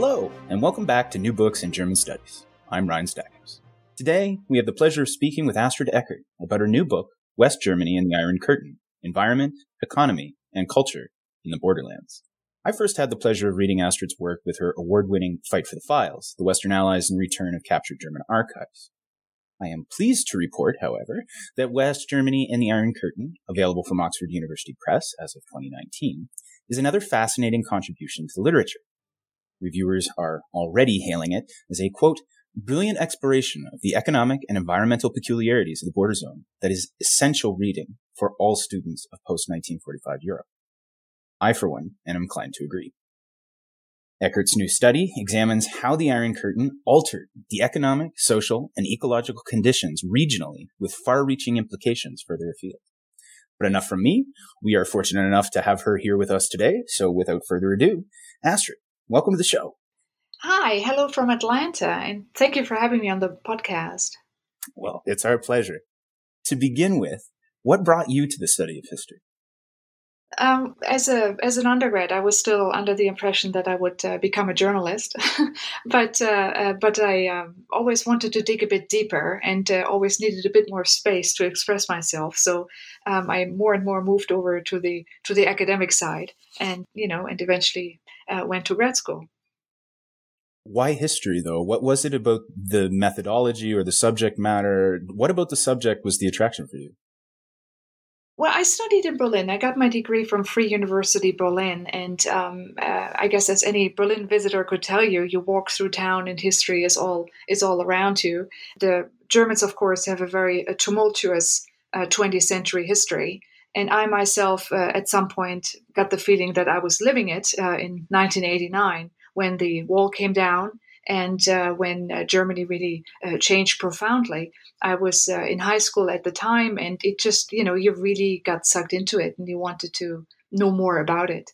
Hello, and welcome back to New Books in German Studies. I'm Ryan Stackhouse. Today, we have the pleasure of speaking with Astrid Eckert about her new book, West Germany and the Iron Curtain Environment, Economy, and Culture in the Borderlands. I first had the pleasure of reading Astrid's work with her award winning Fight for the Files, The Western Allies and Return of Captured German Archives. I am pleased to report, however, that West Germany and the Iron Curtain, available from Oxford University Press as of 2019, is another fascinating contribution to the literature Reviewers are already hailing it as a quote, brilliant exploration of the economic and environmental peculiarities of the border zone that is essential reading for all students of post 1945 Europe. I, for one, am inclined to agree. Eckert's new study examines how the Iron Curtain altered the economic, social, and ecological conditions regionally with far reaching implications further afield. But enough from me. We are fortunate enough to have her here with us today. So without further ado, Astrid, Welcome to the show. Hi, hello from Atlanta, and thank you for having me on the podcast. Well, it's our pleasure. To begin with, what brought you to the study of history? Um, as a as an undergrad, I was still under the impression that I would uh, become a journalist, but uh, uh, but I um, always wanted to dig a bit deeper and uh, always needed a bit more space to express myself. So um, I more and more moved over to the to the academic side, and you know, and eventually uh, went to grad school. Why history, though? What was it about the methodology or the subject matter? What about the subject was the attraction for you? Well, I studied in Berlin. I got my degree from Free University Berlin, and um, uh, I guess as any Berlin visitor could tell you, you walk through town and history is all is all around you. The Germans, of course, have a very a tumultuous uh, 20th century history, and I myself, uh, at some point, got the feeling that I was living it uh, in 1989 when the wall came down and uh, when uh, Germany really uh, changed profoundly. I was uh, in high school at the time, and it just, you know, you really got sucked into it and you wanted to know more about it.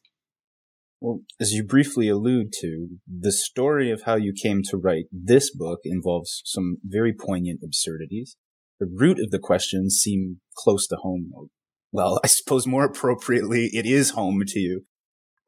Well, as you briefly allude to, the story of how you came to write this book involves some very poignant absurdities. The root of the questions seem close to home, well, I suppose more appropriately, it is home to you.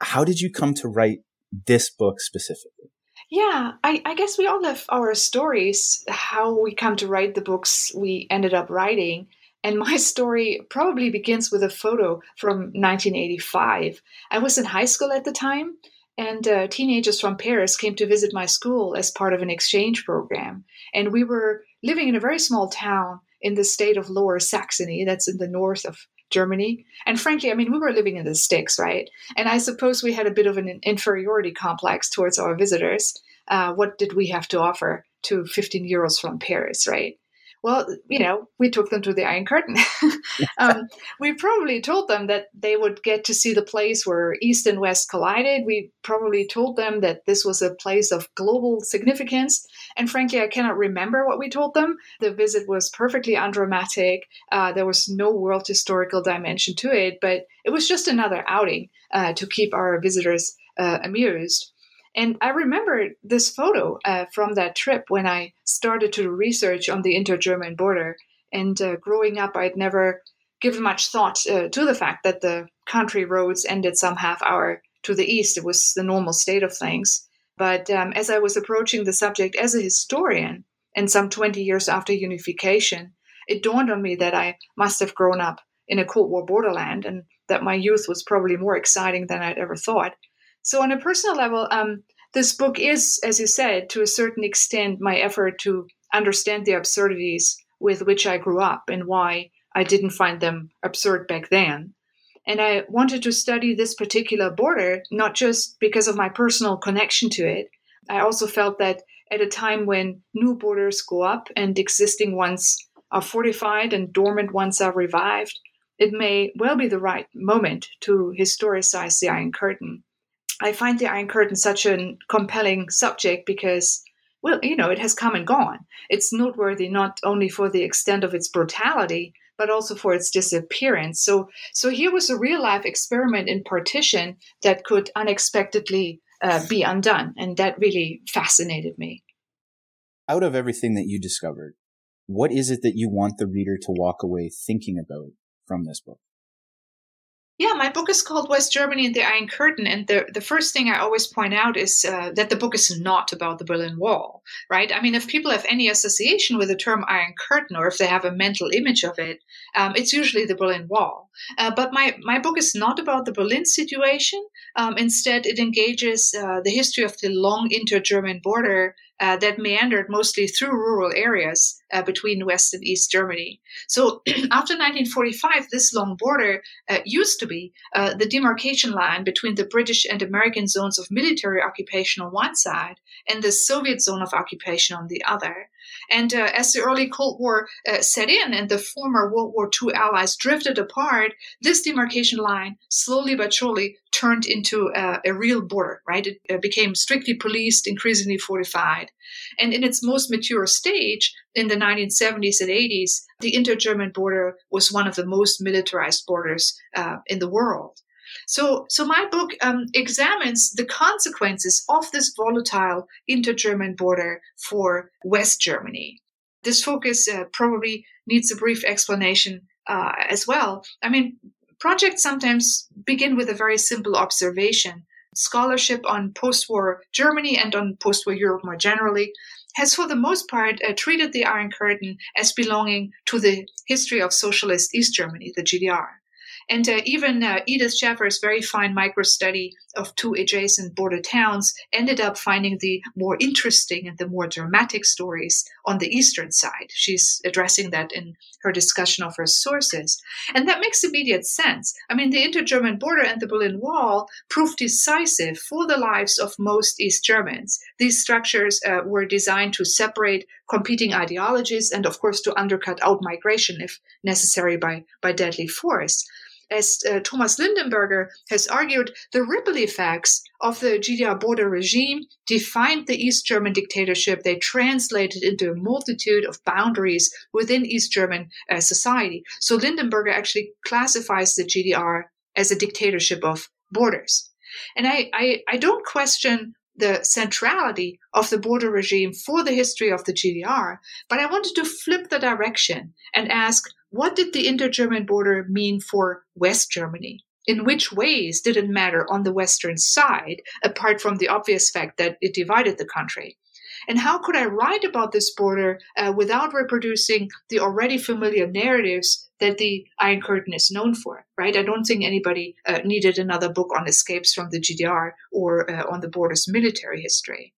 How did you come to write this book specifically? Yeah, I, I, guess we all have our stories, how we come to write the books we ended up writing. And my story probably begins with a photo from 1985. I was in high school at the time, and uh, teenagers from Paris came to visit my school as part of an exchange program. And we were living in a very small town in the state of Lower Saxony, that's in the north of Germany. And frankly, I mean, we were living in the sticks, right? And I suppose we had a bit of an inferiority complex towards our visitors. Uh, what did we have to offer to 15 euros from Paris, right? Well, you know, we took them to the Iron Curtain. um, we probably told them that they would get to see the place where East and West collided. We probably told them that this was a place of global significance. And frankly, I cannot remember what we told them. The visit was perfectly undramatic. Uh, there was no world historical dimension to it, but it was just another outing uh, to keep our visitors uh, amused. And I remember this photo uh, from that trip when I started to research on the inter German border. And uh, growing up, I'd never given much thought uh, to the fact that the country roads ended some half hour to the east. It was the normal state of things. But um, as I was approaching the subject as a historian, and some 20 years after unification, it dawned on me that I must have grown up in a Cold War borderland and that my youth was probably more exciting than I'd ever thought. So, on a personal level, um, this book is, as you said, to a certain extent, my effort to understand the absurdities with which I grew up and why I didn't find them absurd back then. And I wanted to study this particular border, not just because of my personal connection to it. I also felt that at a time when new borders go up and existing ones are fortified and dormant ones are revived, it may well be the right moment to historicize the Iron Curtain. I find the Iron Curtain such a compelling subject because, well, you know, it has come and gone. It's noteworthy not only for the extent of its brutality, but also for its disappearance. So, so here was a real life experiment in partition that could unexpectedly uh, be undone, and that really fascinated me. Out of everything that you discovered, what is it that you want the reader to walk away thinking about from this book? Yeah, my book is called West Germany and the Iron Curtain. And the, the first thing I always point out is uh, that the book is not about the Berlin Wall, right? I mean, if people have any association with the term Iron Curtain or if they have a mental image of it, um, it's usually the Berlin Wall. Uh, but my, my book is not about the Berlin situation. Um, instead, it engages uh, the history of the long inter German border uh, that meandered mostly through rural areas uh, between West and East Germany. So after 1945, this long border uh, used to be uh, the demarcation line between the British and American zones of military occupation on one side and the Soviet zone of occupation on the other. And uh, as the early Cold War uh, set in and the former World War II allies drifted apart, this demarcation line slowly but surely turned into a, a real border, right? It uh, became strictly policed, increasingly fortified. And in its most mature stage, in the 1970s and 80s, the inter German border was one of the most militarized borders uh, in the world. So, so my book um, examines the consequences of this volatile inter-German border for West Germany. This focus uh, probably needs a brief explanation uh, as well. I mean, projects sometimes begin with a very simple observation. Scholarship on post-war Germany and on post-war Europe more generally has, for the most part, uh, treated the Iron Curtain as belonging to the history of socialist East Germany, the GDR. And uh, even uh, Edith Sheffer's very fine micro study of two adjacent border towns ended up finding the more interesting and the more dramatic stories on the eastern side. She's addressing that in her discussion of her sources. And that makes immediate sense. I mean, the inter German border and the Berlin Wall proved decisive for the lives of most East Germans. These structures uh, were designed to separate competing ideologies and, of course, to undercut out migration if necessary by, by deadly force as uh, Thomas Lindenberger has argued, the ripple effects of the GDR border regime defined the East German dictatorship. They translated into a multitude of boundaries within East German uh, society. So Lindenberger actually classifies the GDR as a dictatorship of borders. And I, I, I don't question the centrality of the border regime for the history of the GDR, but I wanted to flip the direction and ask what did the inter German border mean for West Germany? In which ways did it matter on the Western side, apart from the obvious fact that it divided the country? And how could I write about this border uh, without reproducing the already familiar narratives that the Iron Curtain is known for, right? I don't think anybody uh, needed another book on escapes from the GDR or uh, on the border's military history.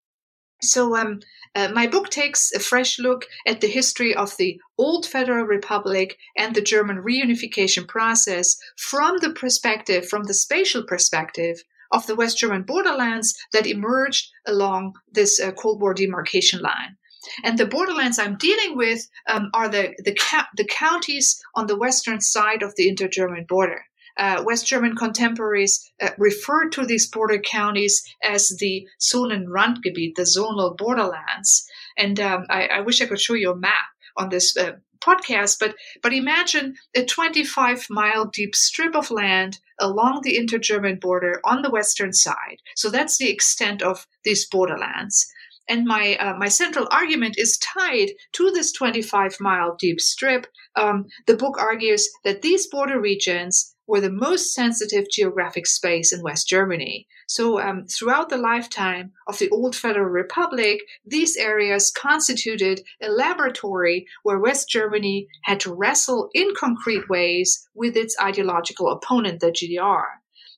So, um, uh, my book takes a fresh look at the history of the old Federal Republic and the German reunification process from the perspective, from the spatial perspective of the West German borderlands that emerged along this uh, Cold War demarcation line. And the borderlands I'm dealing with um, are the, the, the counties on the western side of the inter German border uh, West German contemporaries uh, referred to these border counties as the Zonenrandgebiet, the zonal borderlands. And um, I, I, wish I could show you a map on this uh, podcast, but but imagine a 25 mile deep strip of land along the inter-German border on the western side. So that's the extent of these borderlands. And my uh, my central argument is tied to this 25 mile deep strip. Um, the book argues that these border regions were the most sensitive geographic space in West Germany. So, um, throughout the lifetime of the old Federal Republic, these areas constituted a laboratory where West Germany had to wrestle in concrete ways with its ideological opponent, the GDR.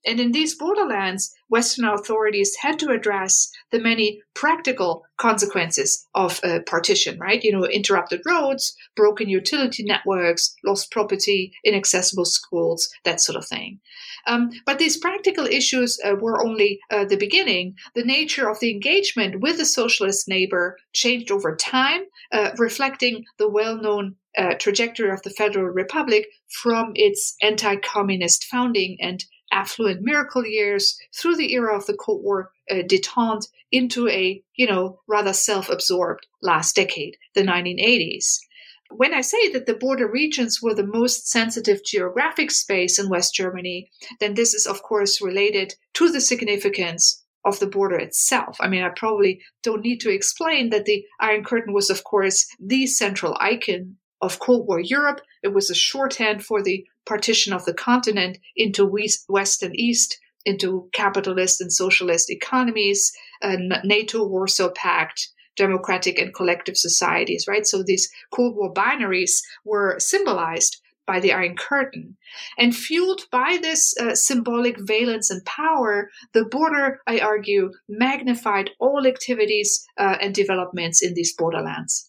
And in these borderlands, Western authorities had to address the many practical consequences of partition, right? You know, interrupted roads, broken utility networks, lost property, inaccessible schools, that sort of thing. Um, but these practical issues uh, were only uh, the beginning. The nature of the engagement with the socialist neighbor changed over time, uh, reflecting the well known uh, trajectory of the Federal Republic from its anti communist founding and affluent miracle years through the era of the Cold War uh, detente into a, you know, rather self absorbed last decade, the 1980s. When I say that the border regions were the most sensitive geographic space in West Germany, then this is, of course, related to the significance of the border itself. I mean, I probably don't need to explain that the Iron Curtain was, of course, the central icon of Cold War Europe. It was a shorthand for the partition of the continent into West and East, into capitalist and socialist economies, NATO, Warsaw Pact, democratic and collective societies, right? So these Cold War binaries were symbolized by the Iron Curtain. And fueled by this uh, symbolic valence and power, the border, I argue, magnified all activities uh, and developments in these borderlands.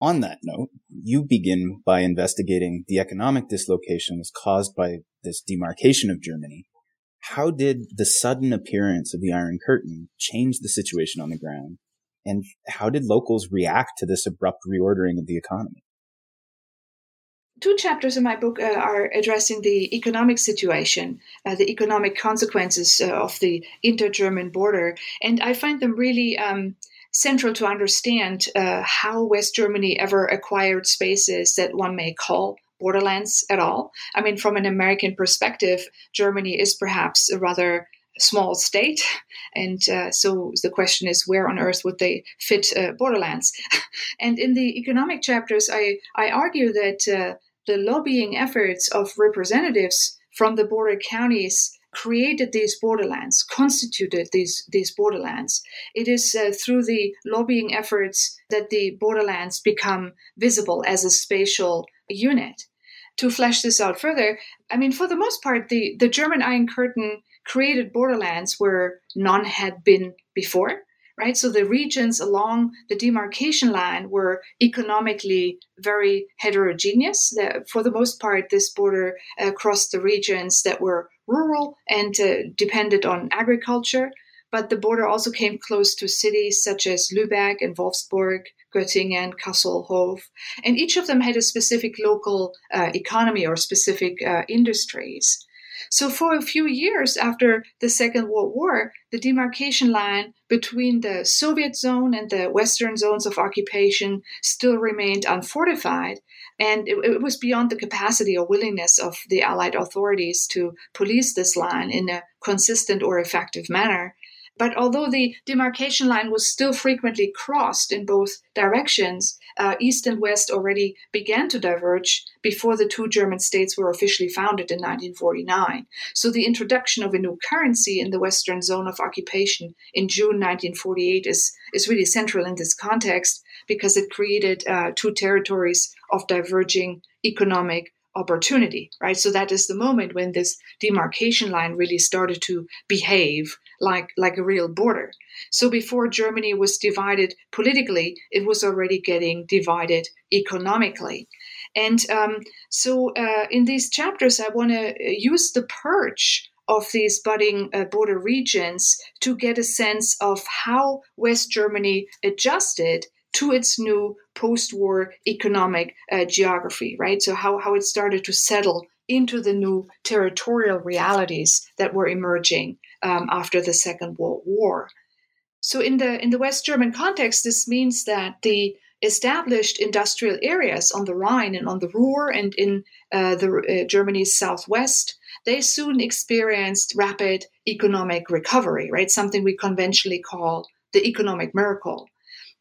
On that note, you begin by investigating the economic dislocations caused by this demarcation of Germany. How did the sudden appearance of the Iron Curtain change the situation on the ground? And how did locals react to this abrupt reordering of the economy? two chapters in my book uh, are addressing the economic situation, uh, the economic consequences uh, of the inter German border. And I find them really um, central to understand uh, how West Germany ever acquired spaces that one may call borderlands at all. I mean, from an American perspective, Germany is perhaps a rather small state. And uh, so the question is, where on earth would they fit uh, borderlands? and in the economic chapters, I, I argue that uh, the lobbying efforts of representatives from the border counties created these borderlands, constituted these, these borderlands. It is uh, through the lobbying efforts that the borderlands become visible as a spatial unit. To flesh this out further, I mean, for the most part, the, the German Iron Curtain created borderlands where none had been before right? So the regions along the demarcation line were economically very heterogeneous. For the most part, this border uh, crossed the regions that were rural and uh, depended on agriculture. But the border also came close to cities such as Lübeck and Wolfsburg, Göttingen, Kassel, Hof, and each of them had a specific local uh, economy or specific uh, industries. So, for a few years after the Second World War, the demarcation line between the Soviet zone and the Western zones of occupation still remained unfortified, and it, it, was beyond the capacity or willingness of the Allied authorities to police this line in a consistent or effective manner. But although the demarcation line was still frequently crossed in both directions, uh, East and West already began to diverge before the two German states were officially founded in 1949. So the introduction of a new currency in the Western zone of occupation in June 1948 is, is really central in this context because it created uh, two territories of diverging economic opportunity, right? So that is the moment when this demarcation line really started to behave like, like a real border. So before Germany was divided politically, it was already getting divided economically. And um, so uh, in these chapters, I want to use the purge of these budding uh, border regions to get a sense of how West Germany adjusted to its new post-war economic uh, geography, right? So how, how it started to settle into the new territorial realities that were emerging um, after the Second World War. So in the in the West German context, this means that the established industrial areas on the Rhine and on the Ruhr and in uh, the uh, Germany's southwest, they soon experienced rapid economic recovery, right? Something we conventionally call the economic miracle.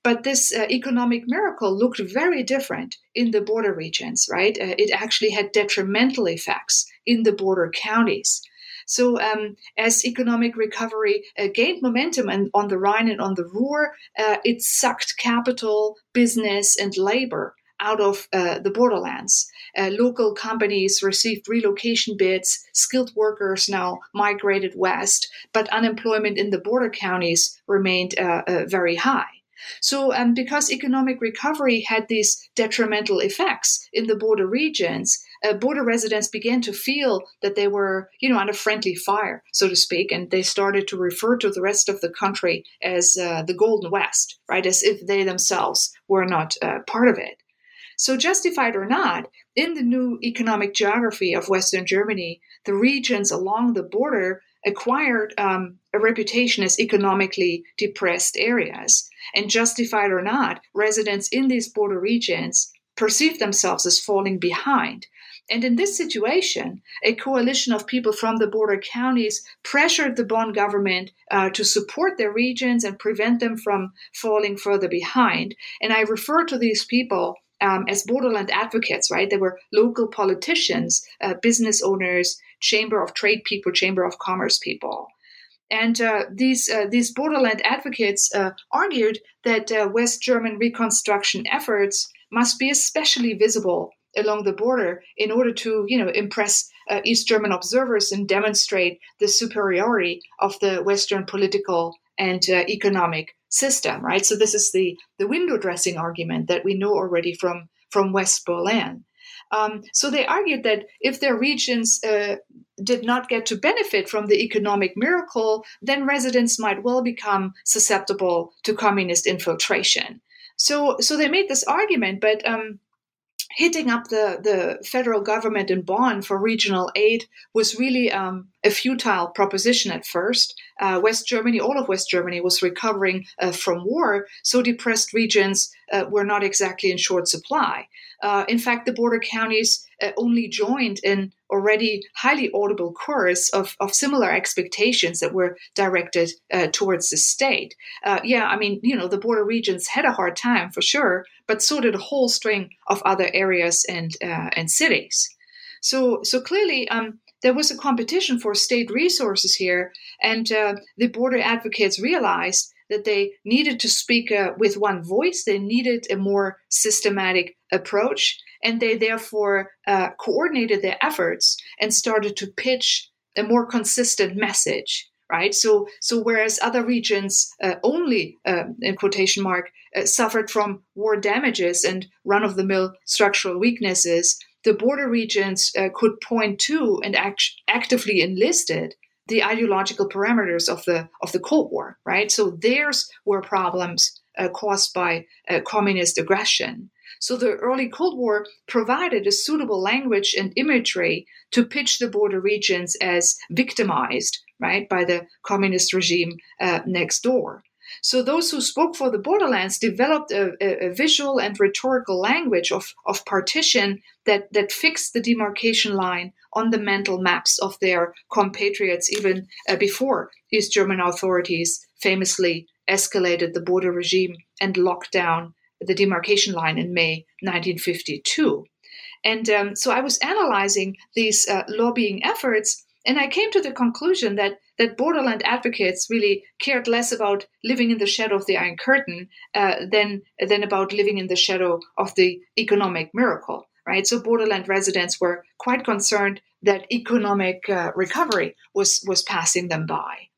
But this uh, economic miracle looked very different in the border regions, right? Uh, it actually had detrimental effects in the border counties. So, um, as economic recovery uh, gained momentum and on the Rhine and on the Ruhr, uh, it sucked capital, business, and labor out of uh, the borderlands. Uh, local companies received relocation bids. Skilled workers now migrated west, but unemployment in the border counties remained very high. So, um, because economic recovery had these detrimental effects in the border regions, uh, border residents began to feel that they were, you know, under friendly fire, so to speak, and they started to refer to the rest of the country as uh, the Golden West, right, as if they themselves were not uh, part of it. So, justified or not, in the new economic geography of Western Germany, the regions along the border acquired um, a reputation as economically depressed areas. And justified or not, residents in these border regions perceive themselves as falling behind. And in this situation, a coalition of people from the border counties pressured the Bonn government uh, to support their regions and prevent them from falling further behind. And I refer to these people um, as borderland advocates, right? They were local politicians, uh, business owners, chamber of trade people, chamber of commerce people. And uh, these uh, these borderland advocates uh, argued that uh, West German reconstruction efforts must be especially visible along the border in order to, you know, impress uh, East German observers and demonstrate the superiority of the Western political and uh, economic system. Right. So this is the the window dressing argument that we know already from from West Berlin. Um, so they argued that if their regions uh, did not get to benefit from the economic miracle, then residents might well become susceptible to communist infiltration. So, so they made this argument, but um, hitting up the, the federal government in Bonn for regional aid was really um, a futile proposition at first. Uh, West Germany, all of West Germany, was recovering uh, from war, so depressed regions uh, were not exactly in short supply. Uh, in fact, the border counties uh, only joined in already highly audible chorus of, of similar expectations that were directed uh, towards the state. Uh, yeah, I mean, you know, the border regions had a hard time for sure, but so did a whole string of other areas and uh, and cities. So so clearly, um, there was a competition for state resources here, and uh, the border advocates realized that they needed to speak uh, with one voice. They needed a more systematic approach, and they therefore uh, coordinated their efforts and started to pitch a more consistent message. Right. So, so whereas other regions uh, only, uh, in quotation mark, uh, suffered from war damages and run-of-the-mill structural weaknesses, the border regions uh, could point to and act- actively enlisted the ideological parameters of the of the Cold War, right? So theirs were problems uh, caused by uh, communist aggression. So the early Cold War provided a suitable language and imagery to pitch the border regions as victimized, right, by the communist regime uh, next door. So those who spoke for the borderlands developed a, a, a, visual and rhetorical language of, of partition that, that fixed the demarcation line on the mental maps of their compatriots even uh, before East German authorities famously escalated the border regime and locked down the demarcation line in May 1952. And um, so I was analyzing these uh, lobbying efforts, and I came to the conclusion that that borderland advocates really cared less about living in the shadow of the Iron Curtain uh, than than about living in the shadow of the economic miracle. Right. So borderland residents were quite concerned that economic uh, recovery was was passing them by,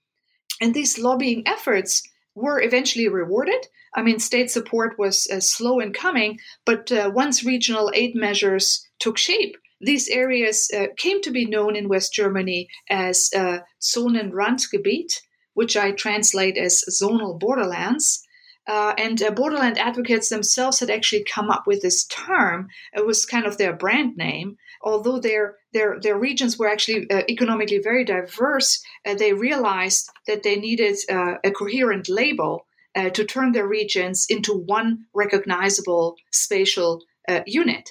and these lobbying efforts were eventually rewarded. I mean, state support was uh, slow in coming, but uh, once regional aid measures took shape, these areas uh, came to be known in West Germany as uh, Zonenrandgebiet, which I translate as zonal borderlands. Uh, and uh, borderland advocates themselves had actually come up with this term. It was kind of their brand name. Although their their their regions were actually uh, economically very diverse, uh, they realized that they needed uh, a coherent label uh, to turn their regions into one recognizable spatial unit.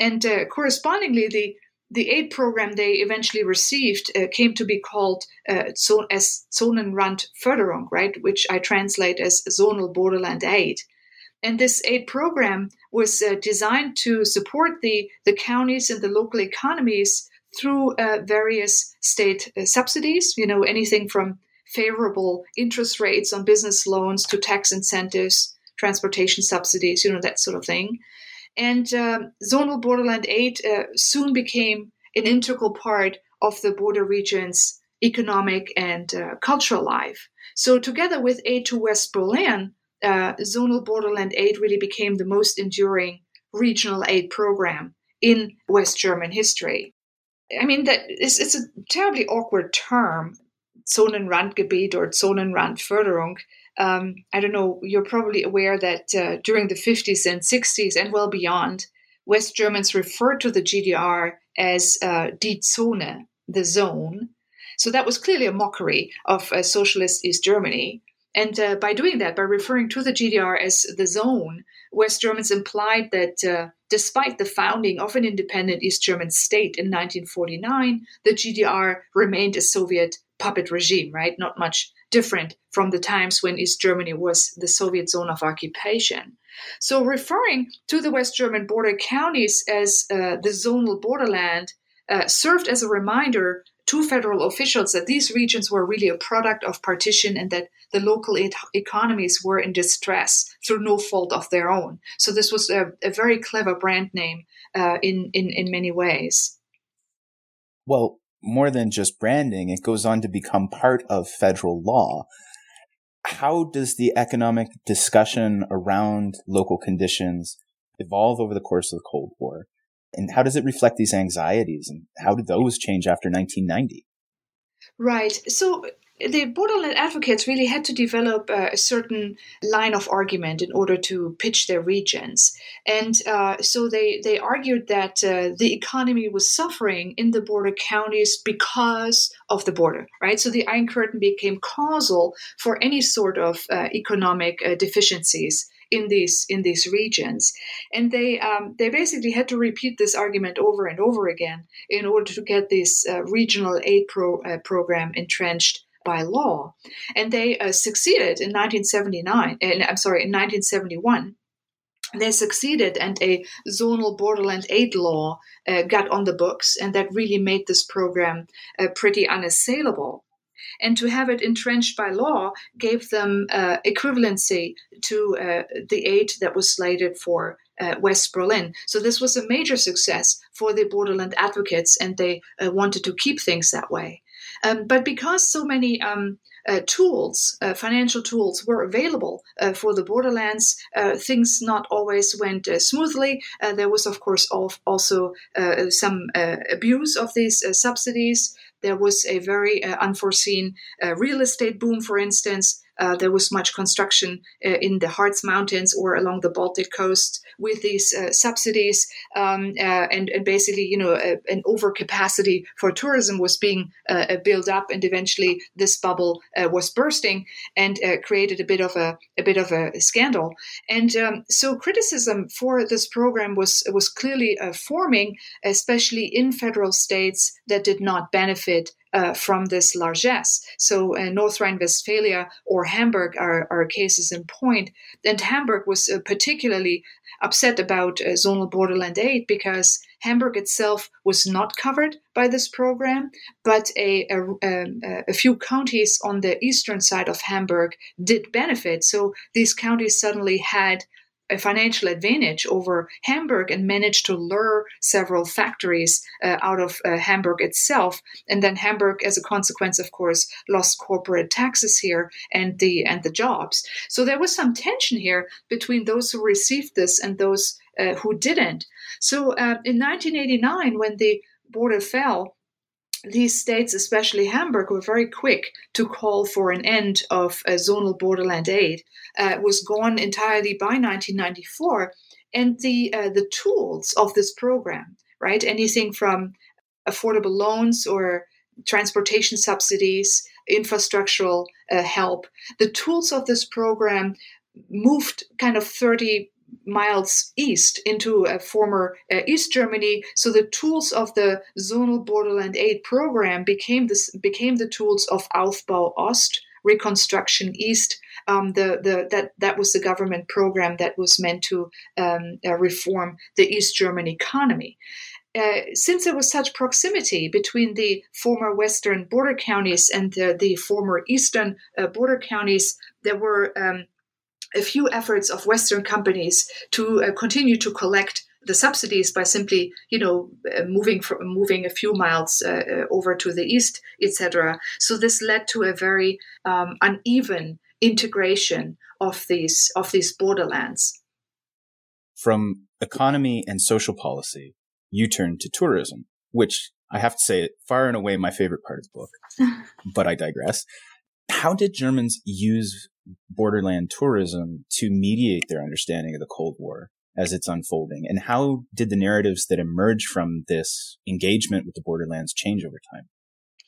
And correspondingly, the the aid program they eventually received uh, came to be called uh, as Zonenrandförderung, right, which I translate as zonal borderland aid. And this aid program was uh, designed to support the, the counties and the local economies through uh, various state uh, subsidies, you know, anything from favorable interest rates on business loans to tax incentives, transportation subsidies, you know, that sort of thing. And um, zonal borderland aid uh, soon became an integral part of the border region's economic and uh, cultural life. So, together with aid to West Berlin, uh, zonal borderland aid really became the most enduring regional aid program in West German history. I mean, that is, it's a terribly awkward term, Zonenrandgebiet or Zonenrandförderung. Um, I don't know, you're probably aware that uh, during the 50s and 60s and well beyond, West Germans referred to the GDR as uh, Die Zone, the zone. So that was clearly a mockery of uh, socialist East Germany. And uh, by doing that, by referring to the GDR as the zone, West Germans implied that uh, despite the founding of an independent East German state in 1949, the GDR remained a Soviet puppet regime, right? Not much different from the times when East Germany was the Soviet zone of occupation. So, referring to the West German border counties as uh, the zonal borderland uh, served as a reminder to federal officials that these regions were really a product of partition and that the local economies were in distress through no fault of their own. So this was a, a very clever brand name uh, in, in, in many ways. Well, more than just branding, it goes on to become part of federal law. How does the economic discussion around local conditions evolve over the course of the Cold War? And how does it reflect these anxieties and how did those change after 1990? Right. So the borderland advocates really had to develop uh, a certain line of argument in order to pitch their regions. And uh, so they, they argued that uh, the economy was suffering in the border counties because of the border, right? So the Iron Curtain became causal for any sort of uh, economic uh, deficiencies in these in these regions, and they um, they basically had to repeat this argument over and over again in order to get this uh, regional aid pro, uh, program entrenched by law, and they uh, succeeded in 1979. And I'm sorry, in 1971 they succeeded and a zonal borderland aid law uh, got on the books and that really made this program uh, pretty unassailable and to have it entrenched by law gave them uh, equivalency to the aid that was slated for West Berlin. So this was a major success for the borderland advocates, and they wanted to keep things that way. Um, but because so many um, uh, tools, uh, financial tools, were available uh, for the borderlands. Uh, things not always went uh, smoothly. there was, of course, also some abuse of these subsidies. There was a very uh, unforeseen uh, real estate boom, for instance. Uh, there was much construction uh, in the Harz Mountains or along the Baltic coast with these uh, subsidies, um, uh, and, and, basically, you know, a, an overcapacity for tourism was being built up, and eventually this bubble was bursting and created a bit of a, a bit of a scandal. And um, so, criticism for this program was was clearly forming, especially in federal states that did not benefit uh, from this largesse. So uh, North Rhine-Westphalia or Hamburg are, are, cases in point. And Hamburg was uh, particularly upset about uh, zonal borderland aid because Hamburg itself was not covered by this program, but a, a, um, a, few counties on the eastern side of Hamburg did benefit. So these counties suddenly had a financial advantage over Hamburg and managed to lure several factories uh, out of uh, Hamburg itself. And then Hamburg, as a consequence, of course, lost corporate taxes here and the and the jobs. So there was some tension here between those who received this and those uh, who didn't. So uh, in 1989, when the border fell, these states, especially Hamburg, were very quick to call for an end of uh, zonal borderland aid. Uh, was gone entirely by 1994, and the uh, the tools of this program, right? Anything from affordable loans or transportation subsidies, infrastructural uh, help. The tools of this program moved kind of 30 miles east into former uh, East Germany. So the tools of the zonal borderland aid program became became the tools of Aufbau Ost, Reconstruction East. Um, the, the, that, that was the government program that was meant to um, uh, reform the East German economy. Uh, since there was such proximity between the former western border counties and the, the former eastern uh, border counties, there were um, a few efforts of Western companies to uh, continue to collect the subsidies by simply, you know, uh, moving from moving a few miles uh, uh over to the east, etc. So this led to a very um, uneven integration of these of these borderlands. From economy and social policy, you turn to tourism, which I have to say, far and away my favorite part of the book. but I digress. How did Germans use borderland tourism to mediate their understanding of the Cold War as it's unfolding? And how did the narratives that emerge from this engagement with the borderlands change over time?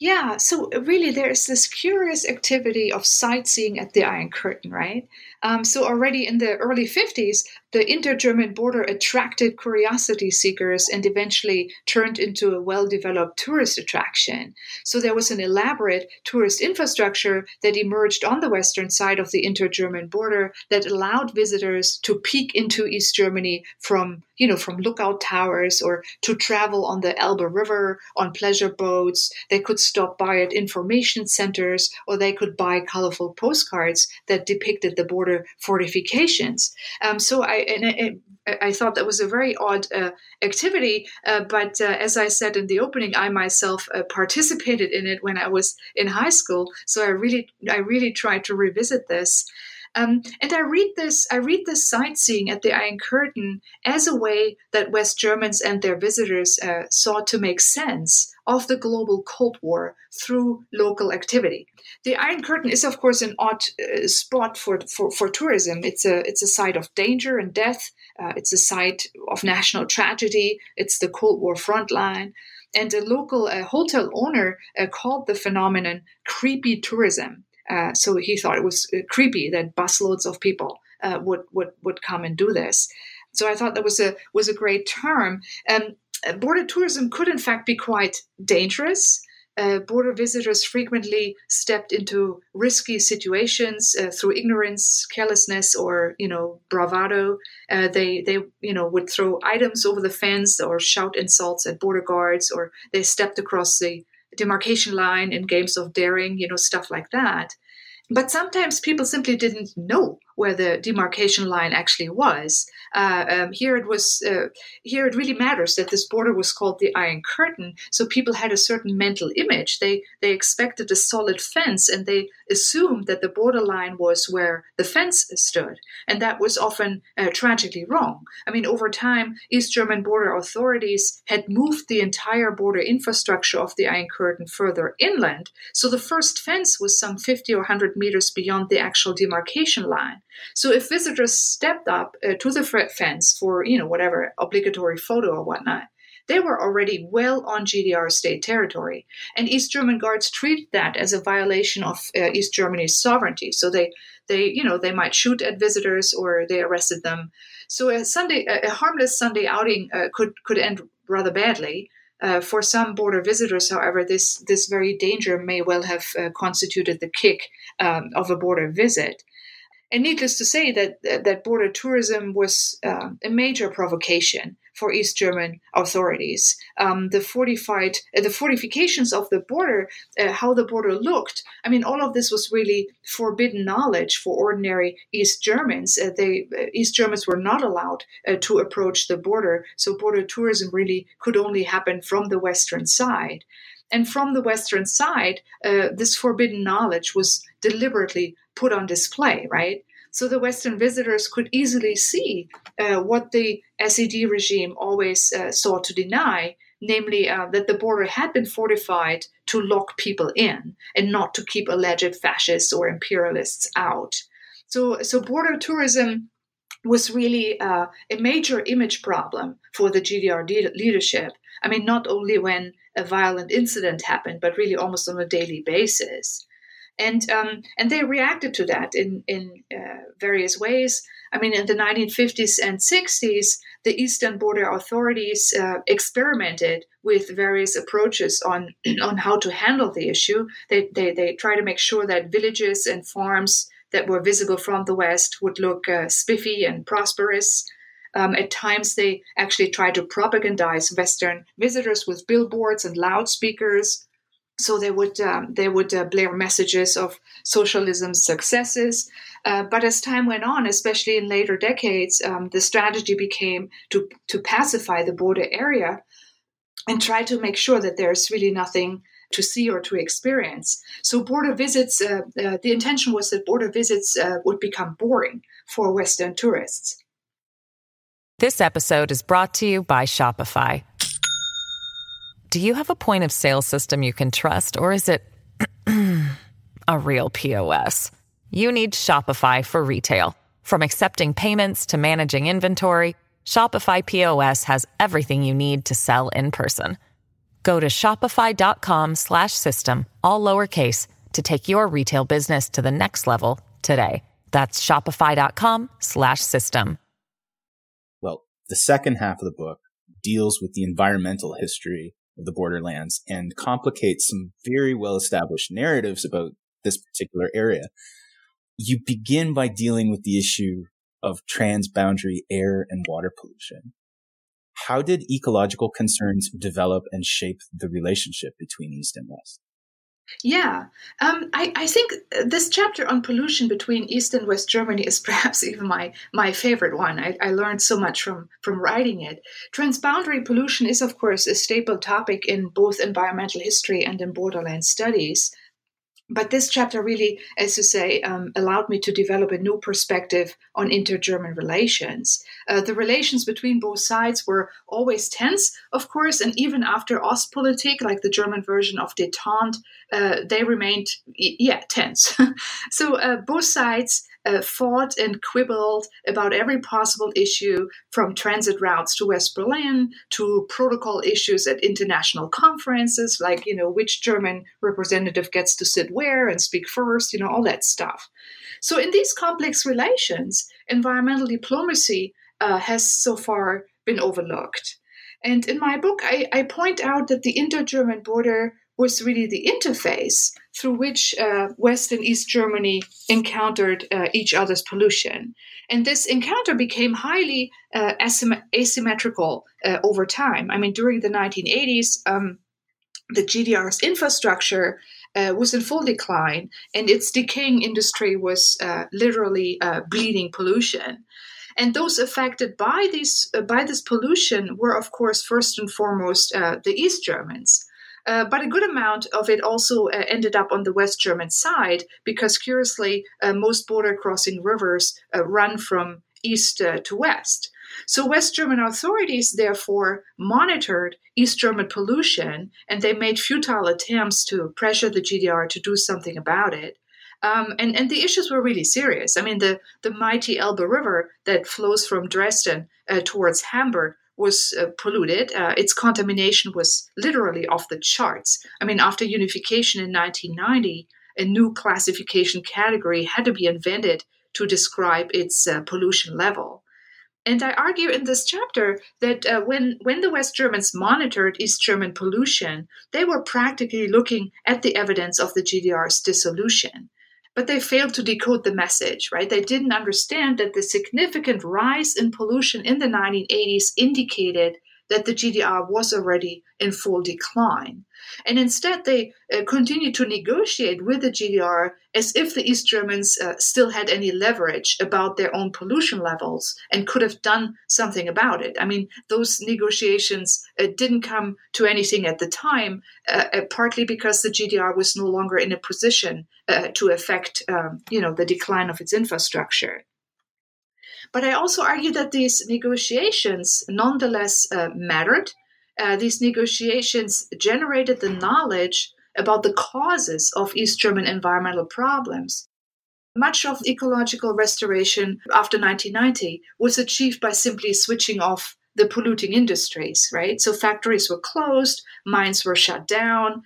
Yeah, so really there's this curious activity of sightseeing at the Iron Curtain, right? Um, so already in the early 50s, the inter-German border attracted curiosity seekers and eventually turned into a well-developed tourist attraction. So there was an elaborate tourist infrastructure that emerged on the western side of the inter-German border that allowed visitors to peek into East Germany from, you know, from lookout towers or to travel on the Elbe River on pleasure boats. They could stop by at information centers or they could buy colorful postcards that depicted the border fortifications. Um, so I, I, I, thought that was a very odd uh, activity. Uh, but uh, as I said in the opening, I myself uh, participated in it when I was in high school. So I really, I really tried to revisit this. Um, and I read this, I read this sightseeing at the Iron Curtain as a way that West Germans and their visitors uh, sought to make sense of the global Cold War through local activity. The Iron Curtain is, of course, an odd uh, spot for, for, for tourism. It's a it's a site of danger and death. Uh, it's a site of national tragedy. It's the Cold War front line. And a local uh, hotel owner uh, called the phenomenon creepy tourism. Uh, so he thought it was uh, creepy that busloads of people would would would come and do this. So I thought that was a was a great term. Um, border tourism could, in fact, be quite dangerous. Uh, border visitors frequently stepped into risky situations uh, through ignorance, carelessness, or you know bravado. Uh, they they you know would throw items over the fence or shout insults at border guards, or they stepped across the demarcation line in games of daring, you know stuff like that. But sometimes people simply didn't know where the demarcation line actually was. Uh, um, here it was. Uh, here it really matters that this border was called the Iron Curtain, so people had a certain mental image. They they expected a solid fence, and they assumed that the borderline was where the fence stood, and that was often uh, tragically wrong. I mean, over time, East German border authorities had moved the entire border infrastructure of the Iron Curtain further inland, so the first fence was some 50 or 100 meters beyond the actual demarcation line. So if visitors stepped up uh, to the fence for, you know, whatever obligatory photo or whatnot, they were already well on GDR state territory. And East German guards treated that as a violation of uh, East Germany's sovereignty. So they, they, you know, they might shoot at visitors or they arrested them. So a Sunday, a harmless Sunday outing uh, could could end rather badly. Uh, for some border visitors, however, this this very danger may well have uh, constituted the kick um, of a border visit. And needless to say, that that border tourism was uh, a major provocation for East German authorities. Um, the fortified, uh, the fortifications of the border, uh, how the border looked. I mean, all of this was really forbidden knowledge for ordinary East Germans. Uh, they uh, East Germans were not allowed uh, to approach the border, so border tourism really could only happen from the western side. And from the Western side, uh, this forbidden knowledge was deliberately put on display, right? So the Western visitors could easily see uh, what the SED regime always uh, sought to deny, namely uh, that the border had been fortified to lock people in and not to keep alleged fascists or imperialists out. So, so border tourism was really uh, a major image problem for the GDR de- leadership. I mean, not only when a violent incident happened, but really almost on a daily basis and um, and they reacted to that in in uh, various ways. I mean, in the 1950s and 60s, the Eastern border authorities uh, experimented with various approaches on on how to handle the issue. They, they they try to make sure that villages and farms that were visible from the west would look uh, spiffy and prosperous. Um, at times, they actually tried to propagandize Western visitors with billboards and loudspeakers So they would um, they would uh, blare messages of socialism's successes, uh, but as time went on, especially in later decades, um, the strategy became to to pacify the border area and try to make sure that there's really nothing to see or to experience. So border visits, uh, uh, the intention was that border visits uh, would become boring for Western tourists. This episode is brought to you by Shopify. Do you have a point of sale system you can trust, or is it a real POS? You need Shopify for retail. From accepting payments to managing inventory, Shopify POS has everything you need to sell in person. Go to shopify.com slash system, all lowercase, to take your retail business to the next level today. That's shopify.com slash system. Well, the second half of the book deals with the environmental history of the borderlands and complicates some very well established narratives about this particular area. You begin by dealing with the issue of transboundary air and water pollution. How did ecological concerns develop and shape the relationship between East and West? Yeah, um, I, I, think this chapter on pollution between East and West Germany is perhaps even my my favorite one. I, I, learned so much from from writing it. Transboundary pollution is, of course, a staple topic in both environmental history and in borderland studies but this chapter really, as you say, um, allowed me to develop a new perspective on inter German relations. Uh, the relations between both sides were always tense, of course, and even after Ostpolitik, like the German version of detente, uh, they remained, yeah, tense. so uh, both sides uh, fought and quibbled about every possible issue from transit routes to West Berlin to protocol issues at international conferences, like, you know, which German representative gets to sit where and speak first, you know, all that stuff. So, in these complex relations, environmental diplomacy uh, has so far been overlooked. And in my book, I, I point out that the inter German border was really the interface through which uh, West and East Germany encountered uh, each other's pollution. And this encounter became highly uh, asymmetrical uh, over time. I mean, during the 1980s, um, the GDR's infrastructure uh, was in full decline, and its decaying industry was uh, literally bleeding pollution. And those affected by these by this pollution were, of course, first and foremost the East Germans. Uh, but a good amount of it also uh, ended up on the West German side because, curiously, uh, most border crossing rivers uh, run from east uh, to west. So, West German authorities therefore monitored East German pollution and they made futile attempts to pressure the GDR to do something about it. Um, and, and the issues were really serious. I mean, the, the mighty Elbe River that flows from Dresden uh, towards Hamburg was uh, polluted. Uh, its contamination was literally off the charts. I mean, after unification in 1990, a new classification category had to be invented to describe its uh, pollution level. And I argue in this chapter that uh, when, when the West Germans monitored East German pollution, they were practically looking at the evidence of the GDR's dissolution but they failed to decode the message, right? They didn't understand that the significant rise in pollution in the 1980s indicated that the GDR was already in full decline. And instead, they uh, continued to negotiate with the GDR as if the East Germans uh, still had any leverage about their own pollution levels and could have done something about it. I mean, those negotiations uh, didn't come to anything at the time, uh, uh, partly because the GDR was no longer in a position uh, to affect, um, you know, the decline of its infrastructure. But I also argue that these negotiations nonetheless uh, mattered. Uh, these negotiations generated the knowledge about the causes of East German environmental problems. Much of ecological restoration after 1990 was achieved by simply switching off the polluting industries, right? So factories were closed, mines were shut down,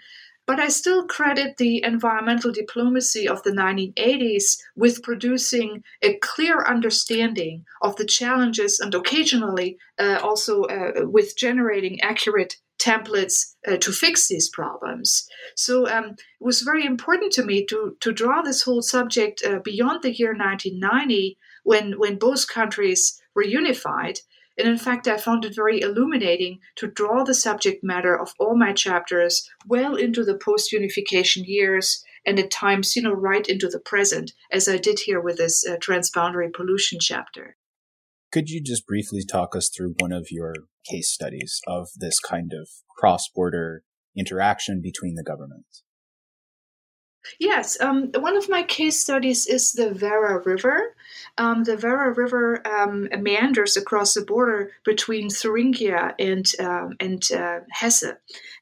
but I still credit the environmental diplomacy of the 1980s with producing a clear understanding of the challenges and occasionally uh, also uh, with generating accurate templates uh, to fix these problems. So um, it was very important to me to, to draw this whole subject uh, beyond the year 1990 when, when both countries were unified And in fact, I found it very illuminating to draw the subject matter of all my chapters well into the post unification years and at times, you know, right into the present, as I did here with this uh, transboundary pollution chapter. Could you just briefly talk us through one of your case studies of this kind of cross border interaction between the governments? Yes, um, one of my case studies is the Werra River. Um, the Werra River um, meanders across the border between Thuringia and um, and uh, Hesse,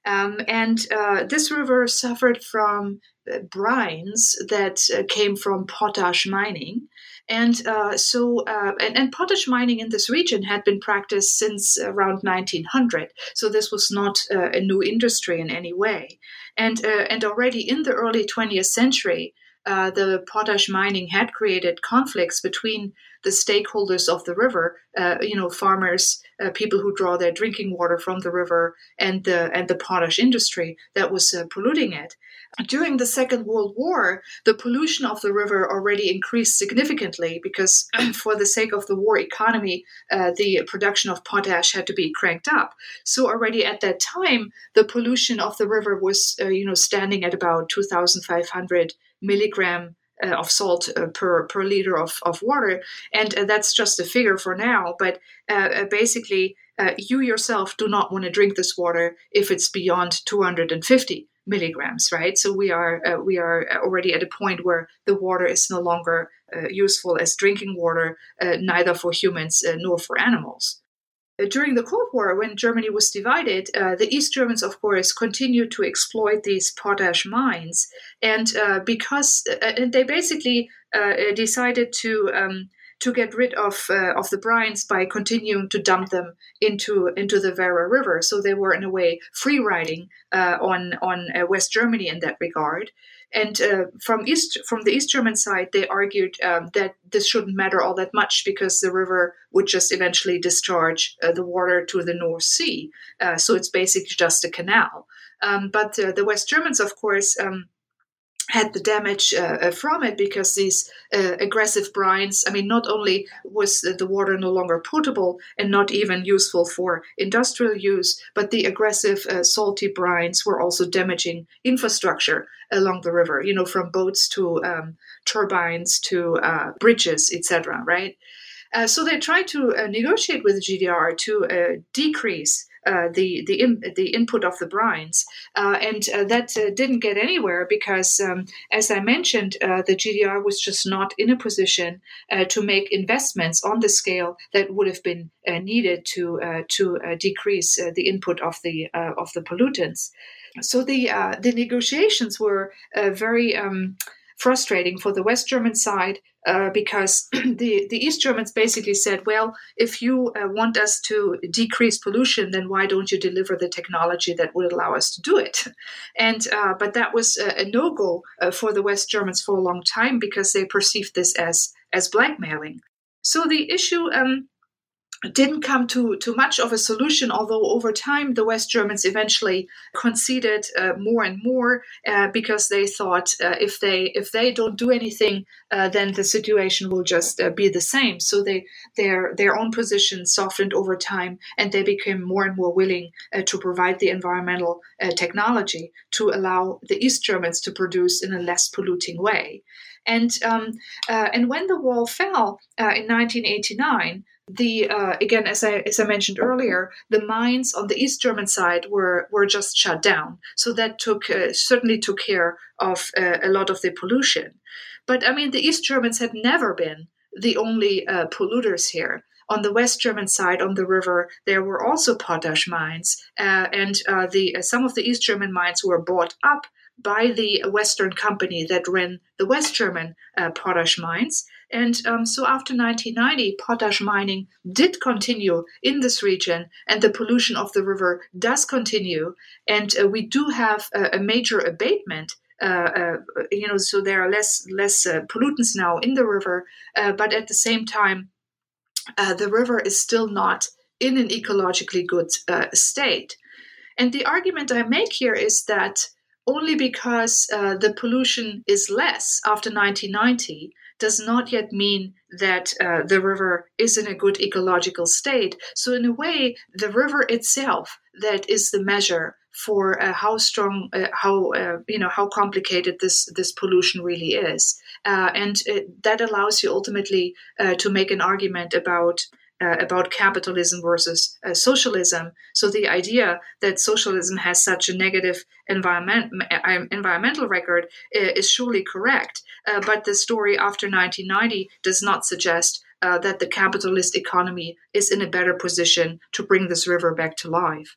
um, and uh, this river suffered from uh, brines that uh, came from potash mining. And uh, so, uh, and, and, potash mining in this region had been practiced since around 1900. So this was not uh, a new industry in any way. And uh, and already in the early 20th century, uh, the potash mining had created conflicts between the stakeholders of the river, uh, you know, farmers, uh, people who draw their drinking water from the river, and the and the potash industry that was uh, polluting it. During the Second World War, the pollution of the river already increased significantly because, for the sake of the war economy, uh, the production of potash had to be cranked up. So already at that time, the pollution of the river was, you know, standing at about 2,500 milligram uh, of salt uh, per per liter of, of water, and uh, that's just a figure for now. But uh, uh, basically, uh, you yourself do not want to drink this water if it's beyond 250 milligrams, right? So we are we are already at a point where the water is no longer useful as drinking water, neither for humans nor for animals during the Cold War, when Germany was divided, uh, the East Germans, of course, continued to exploit these potash mines, and uh, because uh, they basically uh, decided to um, to get rid of uh, of the brines by continuing to dump them into into the Werra River. So they were in a way free riding uh, on on West Germany in that regard. And uh, from east from the East German side, they argued um, that this shouldn't matter all that much because the river would just eventually discharge uh, the water to the North Sea. Uh, so it's basically just a canal. Um, but uh, the West Germans, of course, um, had the damage uh, uh, from it because these uh, aggressive brines i mean not only was the water no longer potable and not even useful for industrial use but the aggressive uh, salty brines were also damaging infrastructure along the river you know from boats to um, turbines to uh, bridges etc right? Uh, so they tried to negotiate with gdr to decrease uh, the the in, the input of the brines, uh, and uh, that uh, didn't get anywhere because, um, as I mentioned, uh, the GDR was just not in a position to make investments on the scale that would have been needed to to decrease the input of the of the pollutants. So the the negotiations were very um, frustrating for the West German side uh, because the, the East Germans basically said, well, if you uh, want us to decrease pollution, then why don't you deliver the technology that would allow us to do it? And uh, but that was a, no go uh, for the West Germans for a long time because they perceived this as as blackmailing. So the issue um, didn't come to, to much of a solution, although over time the West Germans eventually conceded uh, more and more uh, because they thought uh, if they if they don't do anything, uh, then the situation will just uh, be the same. So they their their own position softened over time, and they became more and more willing uh, to provide the environmental technology to allow the East Germans to produce in a less polluting way. And um, and when the wall fell in 1989 the uh, again as I as I mentioned earlier, the mines on the East German side were were just shut down. So that took uh, certainly took care of uh, a lot of the pollution. But I mean, the East Germans had never been the only uh, polluters here. On the West German side, on the river, there were also potash mines, uh, and uh, the some of the East German mines were bought up by the Western company that ran the West German potash mines. And um, so after 1990, potash mining did continue in this region, and the pollution of the river does continue. And uh, we do have a, a major abatement. Uh, uh, you know, so there are less less uh, pollutants now in the river, uh, but at the same time, uh, the river is still not in an ecologically good state. And the argument I make here is that only because the pollution is less after 1990 does not yet mean that uh, the river is in a good ecological state. So, in a way, the river itself that is the measure for uh, how strong, uh, how uh, you know, how complicated this this pollution really is, uh, and it, that allows you ultimately uh, to make an argument about uh, about capitalism versus uh, socialism. So the idea that socialism has such a negative environment, uh, environmental record is surely correct. Uh, but the story after 1990 does not suggest uh, that the capitalist economy is in a better position to bring this river back to life.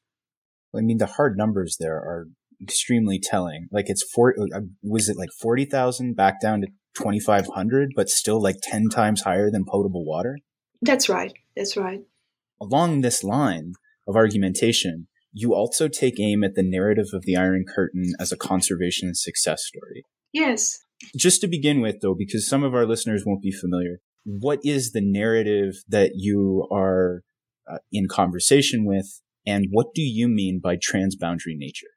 I mean, the hard numbers there are extremely telling. Like it's four, uh, was it like 40,000 back down to 2,500, but still like 10 times higher than potable water? That's right. That's right. Along this line of argumentation, you also take aim at the narrative of the Iron Curtain as a conservation success story. Yes. Just to begin with, though, because some of our listeners won't be familiar, what is the narrative that you are uh, in conversation with, and what do you mean by transboundary nature?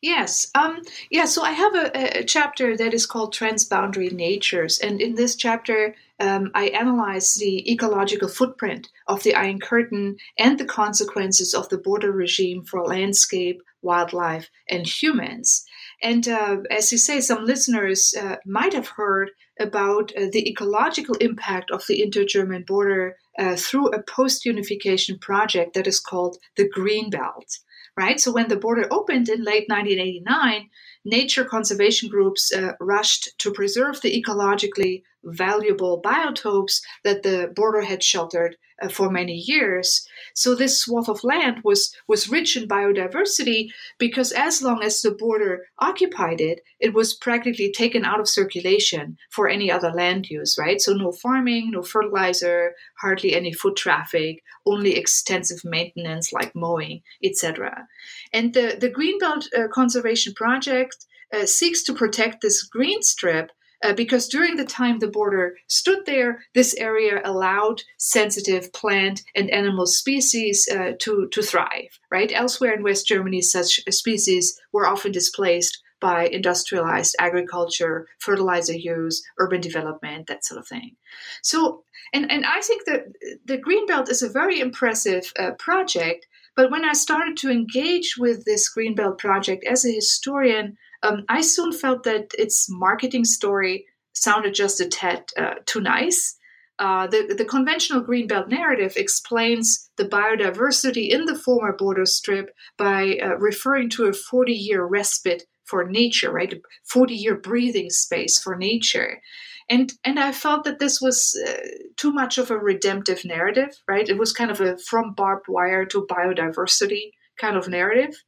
Yes. Um, yeah. So I have a, a, chapter that is called Transboundary Natures. And in this chapter, um, I analyze the ecological footprint of the Iron Curtain and the consequences of the border regime for landscape, wildlife, and humans. And uh, as you say, some listeners uh, might have heard about uh, the ecological impact of the inter German border uh, through a post unification project that is called the Green Belt right? So when the border opened in late 1989, nature conservation groups uh, rushed to preserve the ecologically valuable biotopes that the border had sheltered uh, for many years. So this swath of land was was rich in biodiversity because as long as the border occupied it, it was practically taken out of circulation for any other land use, right? So no farming, no fertilizer, hardly any foot traffic, only extensive maintenance like mowing, etc. And the the Greenbelt uh, Conservation Project uh, seeks to protect this green strip uh, because during the time the border stood there, this area allowed sensitive plant and animal species uh, to, to thrive, right? Elsewhere in West Germany, such species were often displaced by industrialized agriculture, fertilizer use, urban development, that sort of thing. So, and, and I think that the Greenbelt is a very impressive uh, project. But when I started to engage with this Greenbelt project as a historian, um, I soon felt that its marketing story sounded just a tad uh, too nice. Uh, the, the conventional Greenbelt narrative explains the biodiversity in the former border strip by uh, referring to a 40 year respite for nature, right? A 40 year breathing space for nature. And, and I felt that this was uh, too much of a redemptive narrative, right? It was kind of a from barbed wire to biodiversity kind of narrative.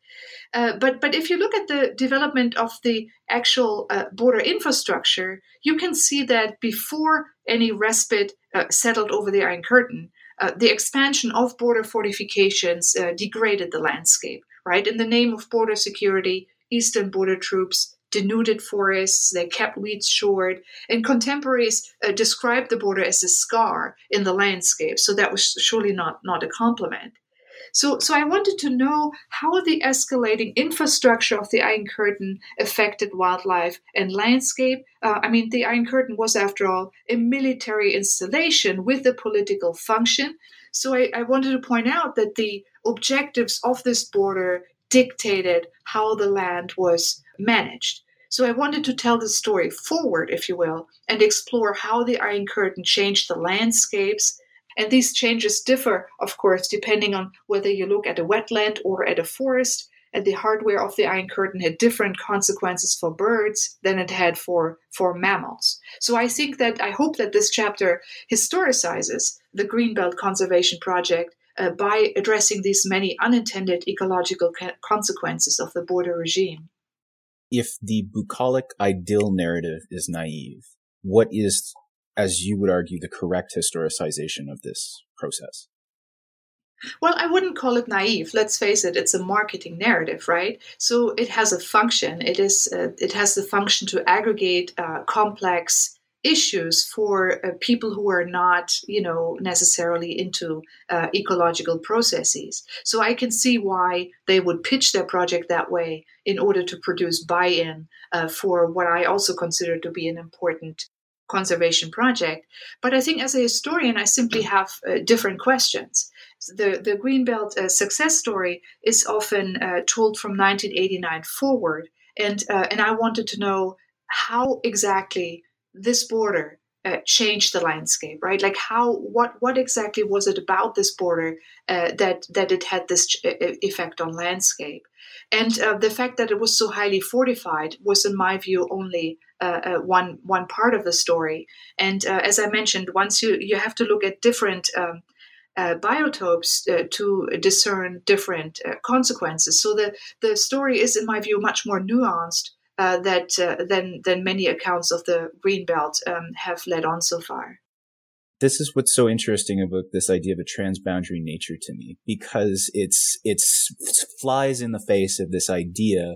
Uh, but but if you look at the development of the actual uh, border infrastructure, you can see that before any respite uh, settled over the Iron Curtain, uh, the expansion of border fortifications uh, degraded the landscape. Right in the name of border security, eastern border troops denuded forests, they kept weeds short, and contemporaries uh, described the border as a scar in the landscape. So that was surely not, not a compliment. So, so I wanted to know how the escalating infrastructure of the Iron Curtain affected wildlife and landscape. Uh, I mean, the Iron Curtain was, after all, a military installation with a political function. So I, I wanted to point out that the objectives of this border dictated how the land was managed. So I wanted to tell the story forward, if you will, and explore how the Iron Curtain changed the landscapes and these changes differ, of course, depending on whether you look at a wetland or at a forest. And the hardware of the Iron Curtain had different consequences for birds than it had for, for mammals. So I think that I hope that this chapter historicizes the Greenbelt Conservation Project uh, by addressing these many unintended ecological ca- consequences of the border regime. If the bucolic idyll narrative is naive, what is as you would argue, the correct historicization of this process? Well, I wouldn't call it naive. Let's face it; it's a marketing narrative, right? So it has a function. It is. Uh, it has the function to aggregate uh, complex issues for uh, people who are not, you know, necessarily into uh, ecological processes. So I can see why they would pitch their project that way in order to produce buy-in uh, for what I also consider to be an important conservation project. But I think as a historian, I simply have uh, different questions. The, the Greenbelt uh, success story is often uh, told from 1989 forward. And, uh, and I wanted to know how exactly this border uh, changed the landscape, right? Like how, what, what exactly was it about this border uh, that that it had this ch- effect on landscape? And uh, the fact that it was so highly fortified was, in my view, only uh, uh, one one part of the story. And uh, as I mentioned, once you you have to look at different. Um, uh, biotopes uh, to discern different uh, consequences. So the, the story is, in my view, much more nuanced that, than, than many accounts of the green belt um, have led on so far this is what's so interesting about this idea of a transboundary nature to me because it's it's flies in the face of this idea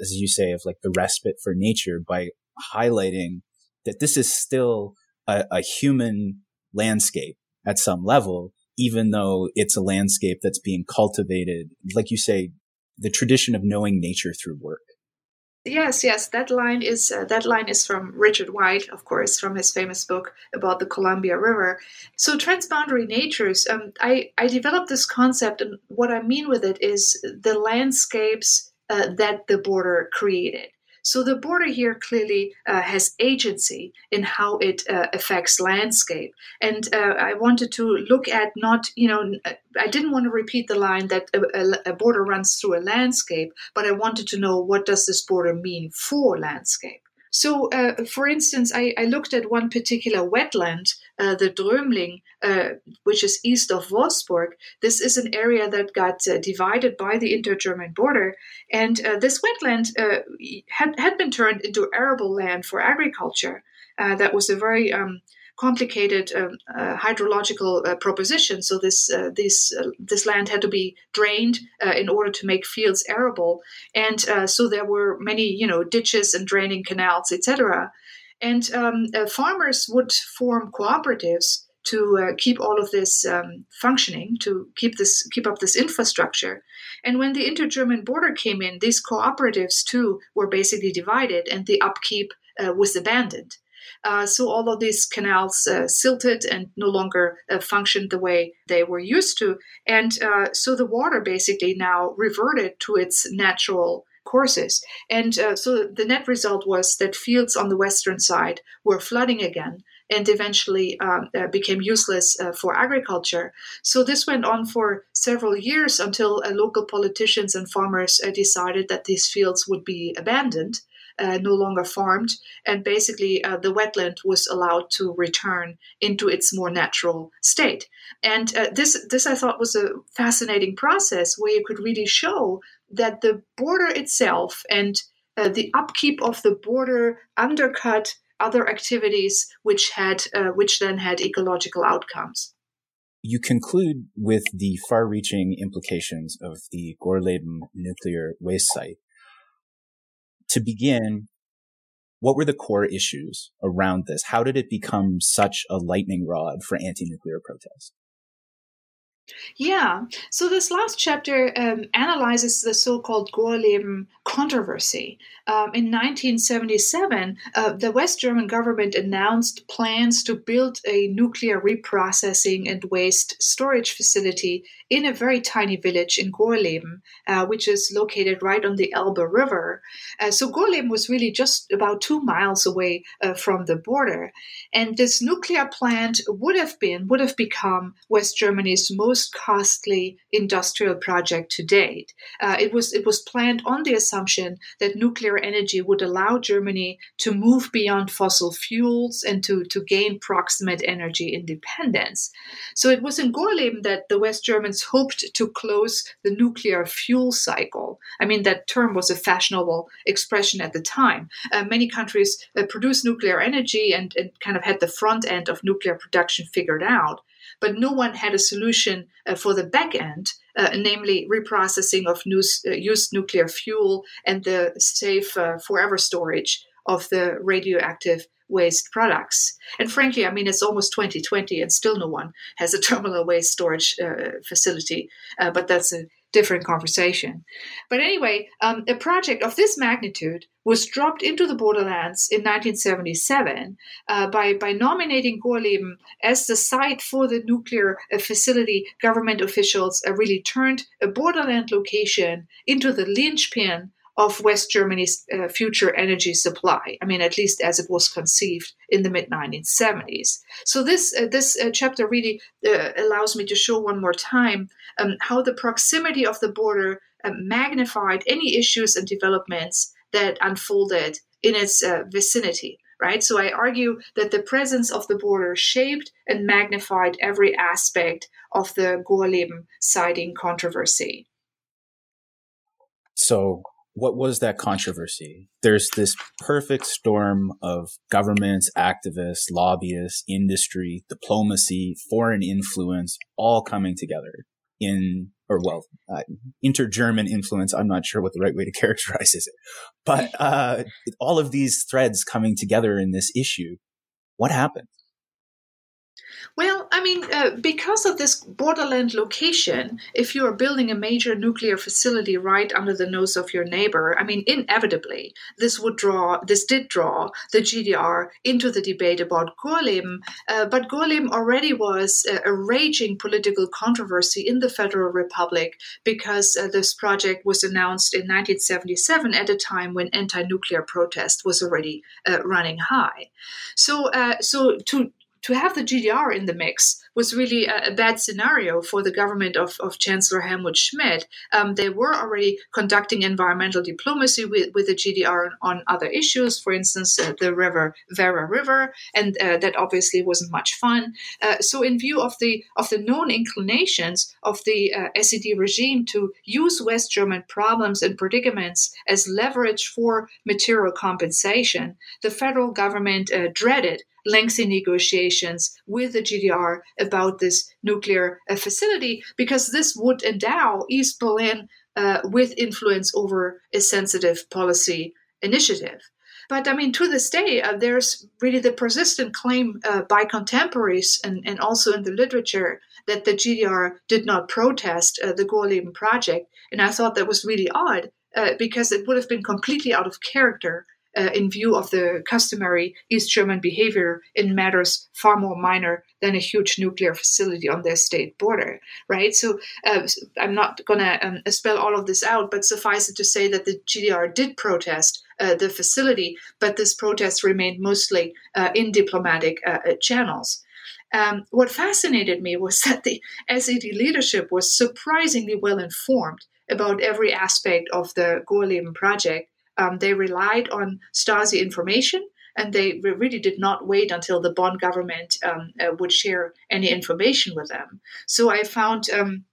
as you say of like the respite for nature by highlighting that this is still a, a human landscape at some level even though it's a landscape that's being cultivated like you say the tradition of knowing nature through work Yes, yes, that line is uh, that line is from Richard White, of course, from his famous book about the Columbia River. So transboundary natures. Um, I I developed this concept, and what I mean with it is the landscapes uh, that the border created. So the border here clearly uh, has agency in how it uh, affects landscape. And uh, I wanted to look at not, you know, I didn't want to repeat the line that a, a, border runs through a landscape, but I wanted to know what does this border mean for landscape. So, uh, for instance, I, I, looked at one particular wetland, uh, the Drömling, uh, which is east of Wolfsburg. This is an area that got uh, divided by the inter German border. And uh, this wetland uh, had, had been turned into arable land for agriculture. that was a very um, complicated um, uh, hydrological uh, proposition. So this uh, this this land had to be drained in order to make fields arable, and so there were many you know ditches and draining canals, etc. And um, farmers would form cooperatives to keep all of this um, functioning, to keep this keep up this infrastructure. And when the inter-German border came in, these cooperatives too were basically divided, and the upkeep was abandoned. Uh, so all of these canals uh, silted and no longer uh, functioned the way they were used to. And uh, so the water basically now reverted to its natural courses. And uh, so the net result was that fields on the western side were flooding again and eventually um, uh, became useless uh, for agriculture. So this went on for several years until uh, local politicians and farmers decided that these fields would be abandoned uh, no longer farmed, and basically uh, the wetland was allowed to return into its more natural state. And uh, this, this I thought was a fascinating process where you could really show that the border itself and uh, the upkeep of the border undercut other activities which had, uh, which then had ecological outcomes. You conclude with the far-reaching implications of the Gorleben nuclear waste site to begin, what were the core issues around this? How did it become such a lightning rod for anti-nuclear protest? Yeah. So this last chapter um, analyzes the so-called Gorleben controversy. Um, in 1977, uh, the West German government announced plans to build a nuclear reprocessing and waste storage facility in a very tiny village in Gorleben, uh, which is located right on the Elbe River. Uh, so Gorleben was really just about two miles away uh, from the border, and this nuclear plant would have been would have become West Germany's most costly industrial project to date. Uh, it was it was planned on the assumption that nuclear energy would allow Germany to move beyond fossil fuels and to, to gain proximate energy independence. So it was in Gorleben that the West Germans hoped to close the nuclear fuel cycle. I mean, that term was a fashionable expression at the time. Uh, many countries uh, produced nuclear energy and, and kind of had the front end of nuclear production figured out but no one had a solution uh, for the back end, uh, namely reprocessing of news, uh, used nuclear fuel and the safe uh, forever storage of the radioactive waste products. And frankly, I mean, it's almost 2020 and still no one has a terminal waste storage uh, facility, uh, but that's a different conversation. But anyway, um, a project of this magnitude was dropped into the borderlands in 1977 uh, by, by nominating Gorleben as the site for the nuclear uh, facility. Government officials uh, really turned a borderland location into the linchpin of West Germany's uh, future energy supply. I mean, at least as it was conceived in the mid 1970s. So this uh, this uh, chapter really uh, allows me to show one more time um, how the proximity of the border um, magnified any issues and developments that unfolded in its uh, vicinity. Right, so I argue that the presence of the border shaped and magnified every aspect of the Gorleben siding controversy. So, what was that controversy? There's this perfect storm of governments, activists, lobbyists, industry, diplomacy, foreign influence, all coming together in, or well, uh, inter-German influence. I'm not sure what the right way to characterize is, it, but uh, all of these threads coming together in this issue. What happened? Well, I mean, uh, because of this borderland location, if you are building a major nuclear facility right under the nose of your neighbor, I mean, inevitably, this would draw, this did draw the GDR into the debate about Gorleben. Uh, but Gorleben already was a, a, raging political controversy in the Federal Republic because uh, this project was announced in 1977 at a time when anti-nuclear protest was already uh, running high. So, uh, so to to have the GDR in the mix was really a, a bad scenario for the government of, of Chancellor Helmut Schmidt. Um, they were already conducting environmental diplomacy with, with the GDR on, other issues, for instance, uh, the river Werra River, and uh, that obviously wasn't much fun. Uh, so, in view of the of the known inclinations of the uh, SED regime to use West German problems and predicaments as leverage for material compensation, the federal government uh, dreaded lengthy negotiations with the GDR about this nuclear uh, facility because this would endow East Berlin uh, with influence over a sensitive policy initiative. But I mean, to this day, uh, there's really the persistent claim uh, by contemporaries and, and also in the literature that the GDR did not protest uh, the Gorleben project. And I thought that was really odd uh, because it would have been completely out of character uh, in view of the customary East German behavior in matters far more minor than a huge nuclear facility on their state border, right? So uh, I'm not going to um, spell all of this out, but suffice it to say that the GDR did protest uh, the facility, but this protest remained mostly uh, in diplomatic uh, uh, channels. Um, what fascinated me was that the SED leadership was surprisingly well informed about every aspect of the Gorleben project um, they relied on Stasi information and they really did not wait until the Bonn government um, uh, would share any information with them. So I found. Um,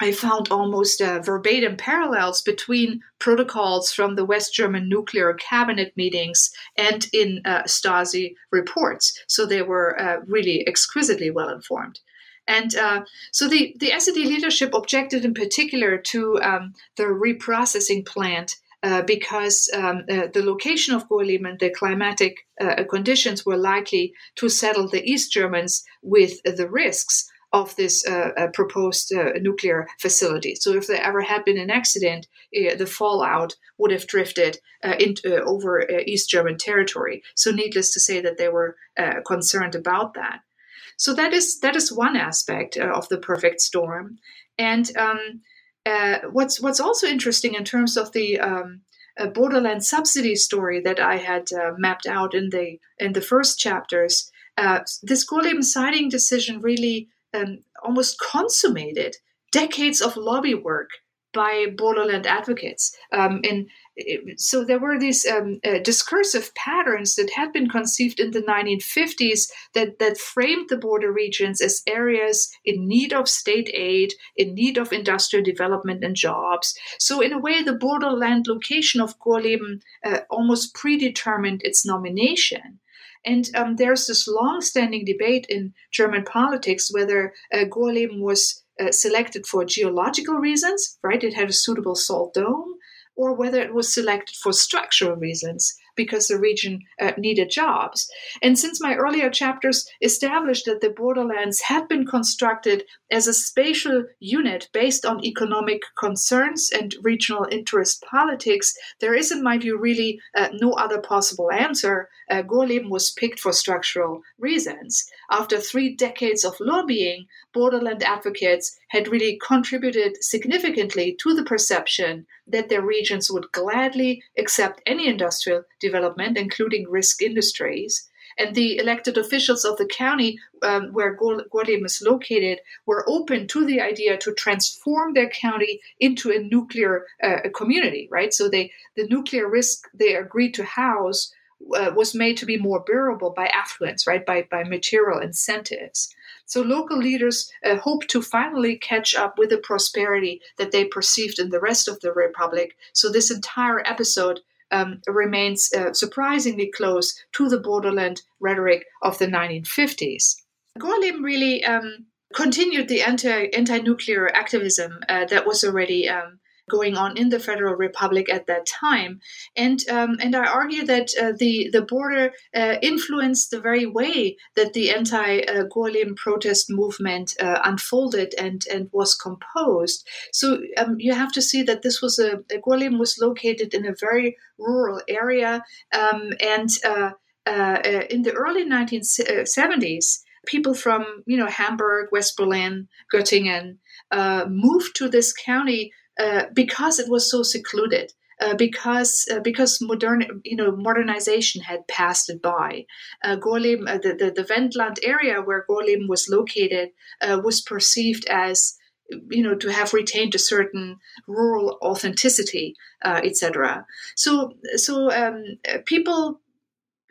I found almost uh, verbatim parallels between protocols from the West German nuclear cabinet meetings and in uh, Stasi reports. So they were uh, really exquisitely well informed. And uh, so the, the SED leadership objected in particular to um, the reprocessing plant uh, because um, uh, the location of Gorleben and the climatic uh, conditions were likely to settle the East Germans with the risks of this uh, uh, proposed nuclear facility. So, if there ever had been an accident, the fallout would have drifted over East German territory. So, needless to say, that they were concerned about that. So that is that is one aspect of the perfect storm, and um, uh, what's what's also interesting in terms of the um, uh, borderland subsidy story that I had uh, mapped out in the in the first chapters, uh, this Gorleben siting decision really um, almost consummated decades of lobby work by borderland advocates. Um, and so there were these um, uh, discursive patterns that had been conceived in the 1950s that, that framed the border regions as areas in need of state aid, in need of industrial development and jobs. So, in a way, the borderland location of Gorleben uh, almost predetermined its nomination. And um, there's this long-standing debate in German politics whether uh, Gorleben was uh, selected for geological reasons, right? It had a suitable salt dome, or whether it was selected for structural reasons because the region uh, needed jobs. And since my earlier chapters established that the borderlands had been constructed as a spatial unit based on economic concerns and regional interest politics, there is, in my view, really uh, no other possible answer. Uh, Gorleben was picked for structural reasons. After three decades of lobbying, borderland advocates had really contributed significantly to the perception that their regions would gladly accept any industrial development, including risk industries. And the elected officials of the county um, where Gorleben is located were open to the idea to transform their county into a nuclear uh, community, right? So they the nuclear risk they agreed to house uh, was made to be more bearable by affluence, right? By by material incentives. So local leaders uh, hope to finally catch up with the prosperity that they perceived in the rest of the republic. So this entire episode um, remains uh, surprisingly close to the borderland rhetoric of the 1950s. Gorleben really um, continued the anti anti nuclear activism uh, that was already um, going on in the Federal Republic at that time. And um, and I argue that uh, the the border uh, influenced the very way that the anti-Gorleben protest movement uh, unfolded and and was composed. So um, you have to see that this was a, a was located in a very rural area, um, and uh, uh, uh, in the early 1970s people from you know Hamburg, West Berlin, Göttingen uh, moved to this county uh, because it was so secluded. Uh, because uh, because modern you know modernization had passed it by. Uh, uh, the, the, the Wendland area where Gorleben was located uh, was perceived as you know to have retained a certain rural authenticity, etc. So so um, people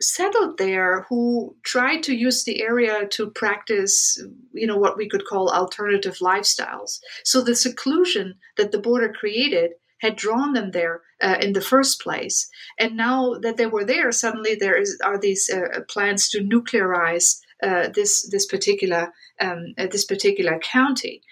settled there who tried to use the area to practice you know what we could call alternative lifestyles. So the seclusion that the border created had drawn them there uh, in the first place. And now that they were there suddenly there is, are these uh, plans to nuclearize uh, this this particular um, uh, this particular county.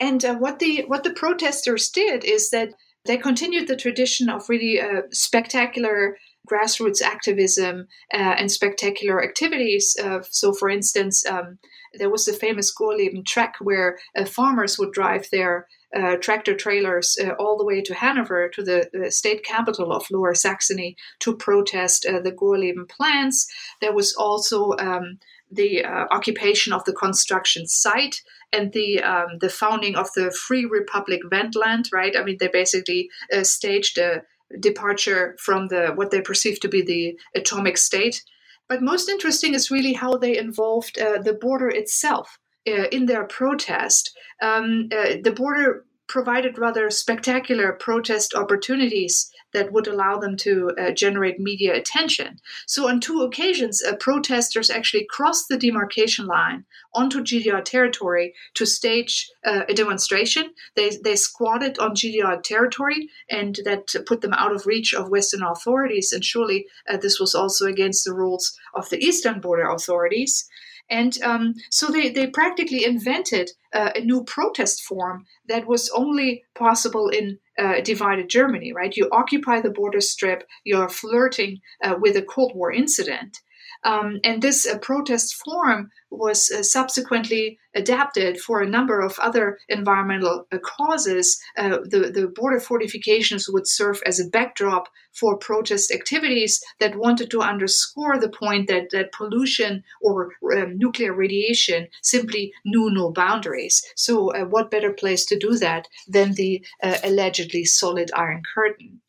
And uh, what the what the protesters did is that they continued the tradition of really uh, spectacular grassroots activism uh, and spectacular activities. Uh, so, for instance, um, there was the famous Gorleben trek where uh, farmers would drive their uh, tractor trailers uh, all the way to Hanover, to the state capital of Lower Saxony, to protest uh, the Gorleben plans. There was also um, the uh, occupation of the construction site and the um, the founding of the Free Republic Wendland. Right? I mean, they basically uh, staged a departure from the what they perceive to be the atomic state. But most interesting is really how they involved uh, the border itself uh, in their protest. Um, uh, the border provided rather spectacular protest opportunities that would allow them to uh, generate media attention. So, on two occasions, uh, protesters actually crossed the demarcation line onto GDR territory to stage uh, a demonstration. They, they squatted on GDR territory, and that put them out of reach of Western authorities. And surely uh, this was also against the rules of the Eastern border authorities. And um, so they, they practically invented uh, a new protest form that was only possible in uh, divided Germany, right? You occupy the border strip, you're flirting uh, with a Cold War incident. Um, and this uh, protest form was uh, subsequently adapted for a number of other environmental uh, causes. Uh, the, the border fortifications would serve as a backdrop for protest activities that wanted to underscore the point that, that pollution or um, nuclear radiation simply knew no boundaries. So, uh, what better place to do that than the uh, allegedly solid Iron Curtain?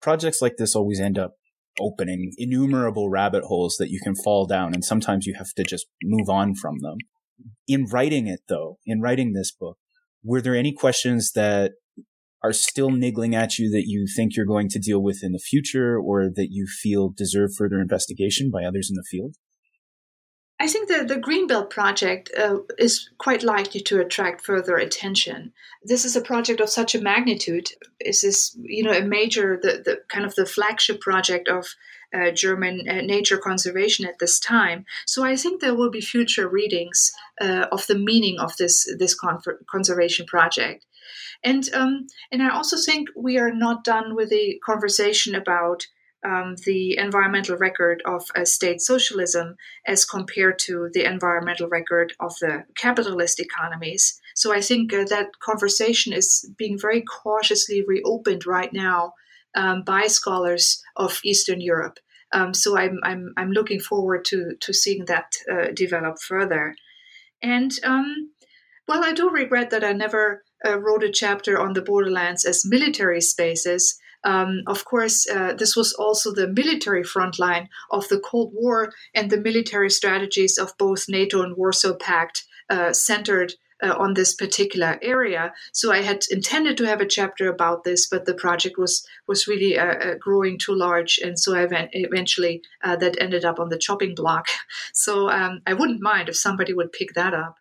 Projects like this always end up opening innumerable rabbit holes that you can fall down and sometimes you have to just move on from them. In writing it though, in writing this book, were there any questions that are still niggling at you that you think you're going to deal with in the future or that you feel deserve further investigation by others in the field? I think the, the Greenbelt project uh, is quite likely to attract further attention. This is a project of such a magnitude. This is, you know, a major, the, the kind of the flagship project of uh, German uh, nature conservation at this time. So I think there will be future readings uh, of the meaning of this this con- conservation project. And um, and I also think we are not done with the conversation about um, the environmental record of a state socialism as compared to the environmental record of the capitalist economies. So I think uh, that conversation is being very cautiously reopened right now um, by scholars of Eastern Europe. Um, so I'm, I'm, I'm looking forward to, to seeing that uh, develop further. And um, well, I do regret that I never uh, wrote a chapter on the borderlands as military spaces. Um, of course, uh, this was also the military front line of the Cold War, and the military strategies of both NATO and Warsaw Pact uh, centered uh, on this particular area. So I had intended to have a chapter about this, but the project was was really uh, uh growing too large, and so I eventually uh, that ended up on the chopping block. So um, I wouldn't mind if somebody would pick that up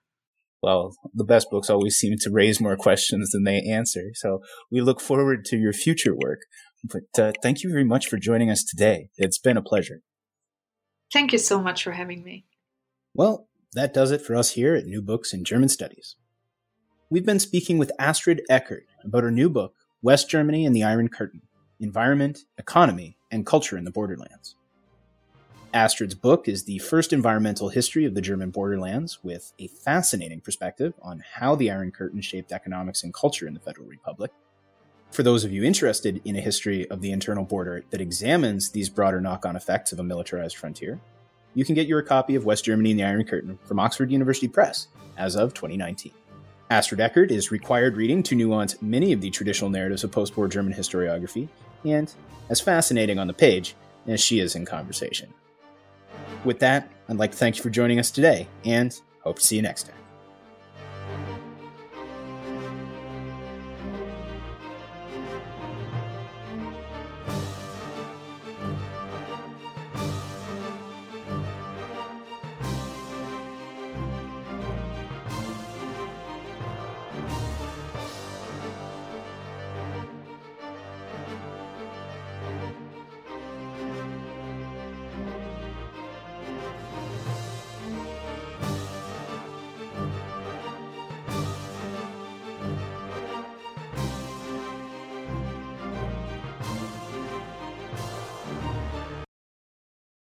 well, the best books always seem to raise more questions than they answer. So we look forward to your future work. But uh, thank you very much for joining us today. It's been a pleasure. Thank you so much for having me. Well, that does it for us here at New Books in German Studies. We've been speaking with Astrid Eckert about her new book, West Germany and the Iron Curtain Environment, Economy, and Culture in the Borderlands. Astrid's book is the first environmental history of the German borderlands, with a fascinating perspective on how the Iron Curtain shaped economics and culture in the Federal Republic. For those of you interested in a history of the internal border that examines these broader knock on effects of a militarized frontier, you can get your copy of West Germany and the Iron Curtain from Oxford University Press as of 2019. Astrid Eckert is required reading to nuance many of the traditional narratives of post war German historiography, and as fascinating on the page as she is in conversation. With that, I'd like to thank you for joining us today and hope to see you next time.